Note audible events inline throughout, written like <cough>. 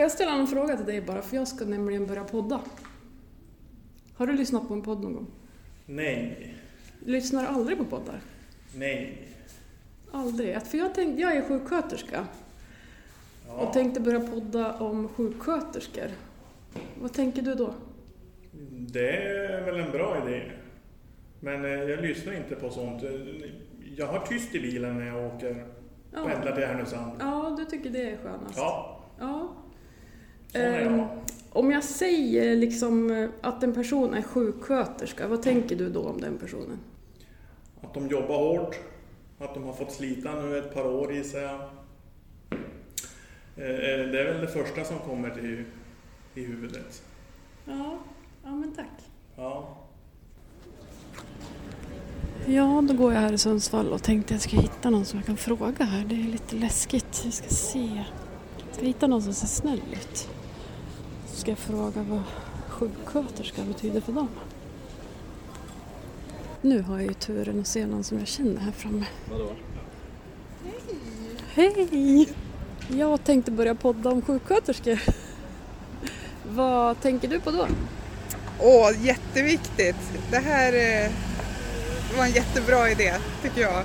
Får jag ställa en fråga till dig bara, för jag ska nämligen börja podda. Har du lyssnat på en podd någon gång? Nej. Lyssnar aldrig på poddar? Nej. Aldrig? För jag tänkte, jag är sjuksköterska och Ja. tänkte börja podda om sjuksköterskor. Vad tänker du då? Det är väl en bra idé. Men eh, jag lyssnar inte på sånt. Jag har tyst i bilen när jag åker Ja, pendlar till Härnösand. ja du tycker det är skönast? Ja, ja. sån är Ehm, jag. Om jag säger liksom eh, att en person är sjuksköterska, vad tänker du då om den personen? Att de jobbar hårt. Att de har fått slita nu ett par år gissar jag. Eh, Det är väl det första som kommer till i huvudet. Ja, ja men tack. Ja. Ja, då går jag här i Sundsvall och tänkte jag ska hitta någon som jag kan fråga här. Det är lite läskigt. Vi ska se. Jag ska hitta någon som ser snäll ut. Ska jag fråga vad sjuksköterska betyder för dem. Nu har jag ju turen att se någon som jag känner här framme. Vadå? Hej! Jag tänkte börja podda om sjuksköterskor. Vad tänker du på då? Åh, jätteviktigt. Det här eh, var en jättebra idé, tycker jag.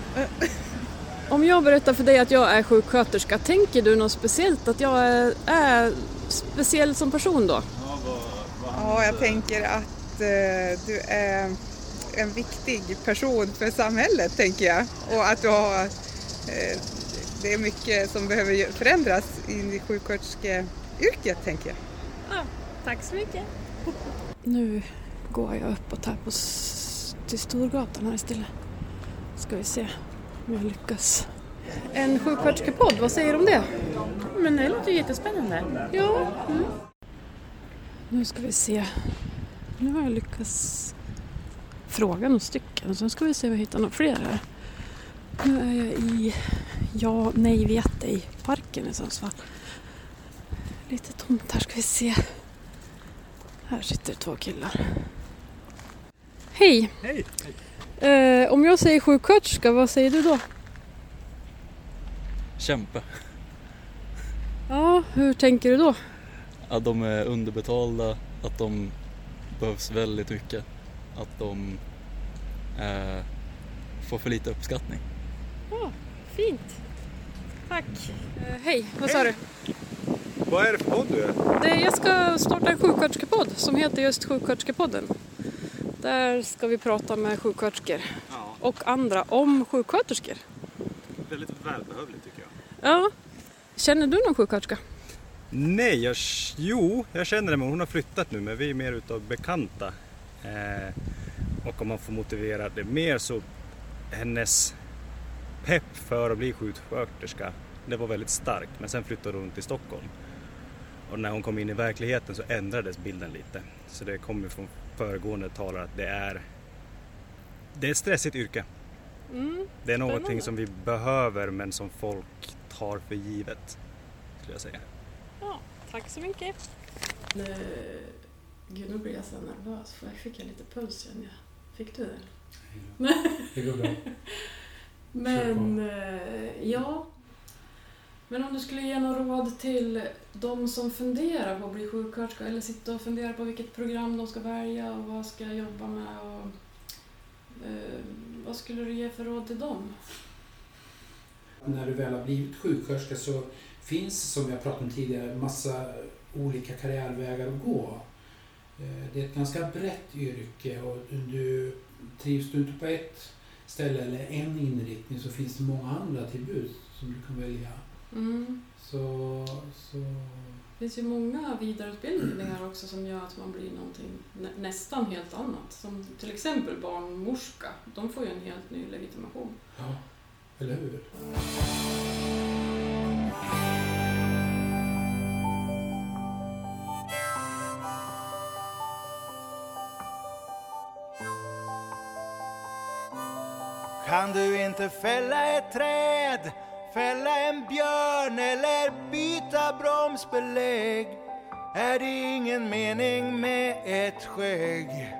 Om jag berättar för dig att jag är sjuksköterska, tänker du något speciellt? Att jag är, är speciell som person då? Ja, vad, vad Ja, jag tänker att eh, du är en viktig person för samhället, tänker jag. Och att du har, eh, det är mycket som behöver förändras i sjuksköterskeyrket, tänker jag. tack så mycket. Nu går jag uppåt här på, till Storgatan här istället. Ska vi se om jag lyckas. En sjuksköterskepodd, vad säger du om det? Men det låter ju jättespännande. Ja. Mm. Nu ska vi se. Nu har jag lyckats fråga några stycken. Sen ska vi se om jag hittar några fler här. Nu är jag i, ja, nej vet ej, parken i Sundsvall. Lite tomt här ska vi se. Här sitter två killar. Hej! Hej! Eh, om jag säger sjuksköterska, vad säger du då? Kämpa. Ja, hur tänker du då? Att de är underbetalda, att de behövs väldigt mycket. Att de eh, får för lite uppskattning. Ja, fint. Tack. Eh, hej, vad sa du? Vad är det för podd du är? Det, jag ska starta en sjuksköterskepodd som heter just Sjuksköterskepodden. Där ska vi prata med sjuksköterskor Ja, och andra om sjuksköterskor. väldigt välbehövligt tycker jag. Ja. Känner du någon sjuksköterska? Nej, jag, jo, jag känner det men hon har flyttat nu men vi är mer utav bekanta. Eh, och om man får motivera det mer så hennes pepp för att bli sjuksköterska det var väldigt starkt men sen flyttade hon till Stockholm. Och när hon kom in i verkligheten så ändrades bilden lite. Så det kommer från föregående talare att det är det är ett stressigt yrke. Mm. Det är någonting som vi behöver men som folk tar för givet. Skulle jag säga. Ja, tack så mycket. Gud, nu blir jag så nervös för jag fick lite puls jag. Fick du det? Det går bra. <laughs> Men, eh, ja. Men om du skulle ge några råd till de som funderar på att bli sjuksköterska eller sitter och funderar på vilket program de ska välja och vad ska jag jobba med och eh, vad skulle du ge för råd till dem? När du väl har blivit sjuksköterska så finns, som jag pratade om tidigare, massa olika karriärvägar att gå. Eh, Det är ett ganska brett yrke och du trivs du inte på ett ställe eller en inriktning så finns det många andra till buds som du kan välja. Mm. Så, så Det finns ju många vidareutbildningar också som gör att man blir någonting nä- nästan helt annat. Som till exempel barnmorska. De får ju en helt ny legitimation. ja, eller hur? Kan du inte fälla ett träd, fälla en björn eller byta bromsbelägg är det ingen mening med ett skägg.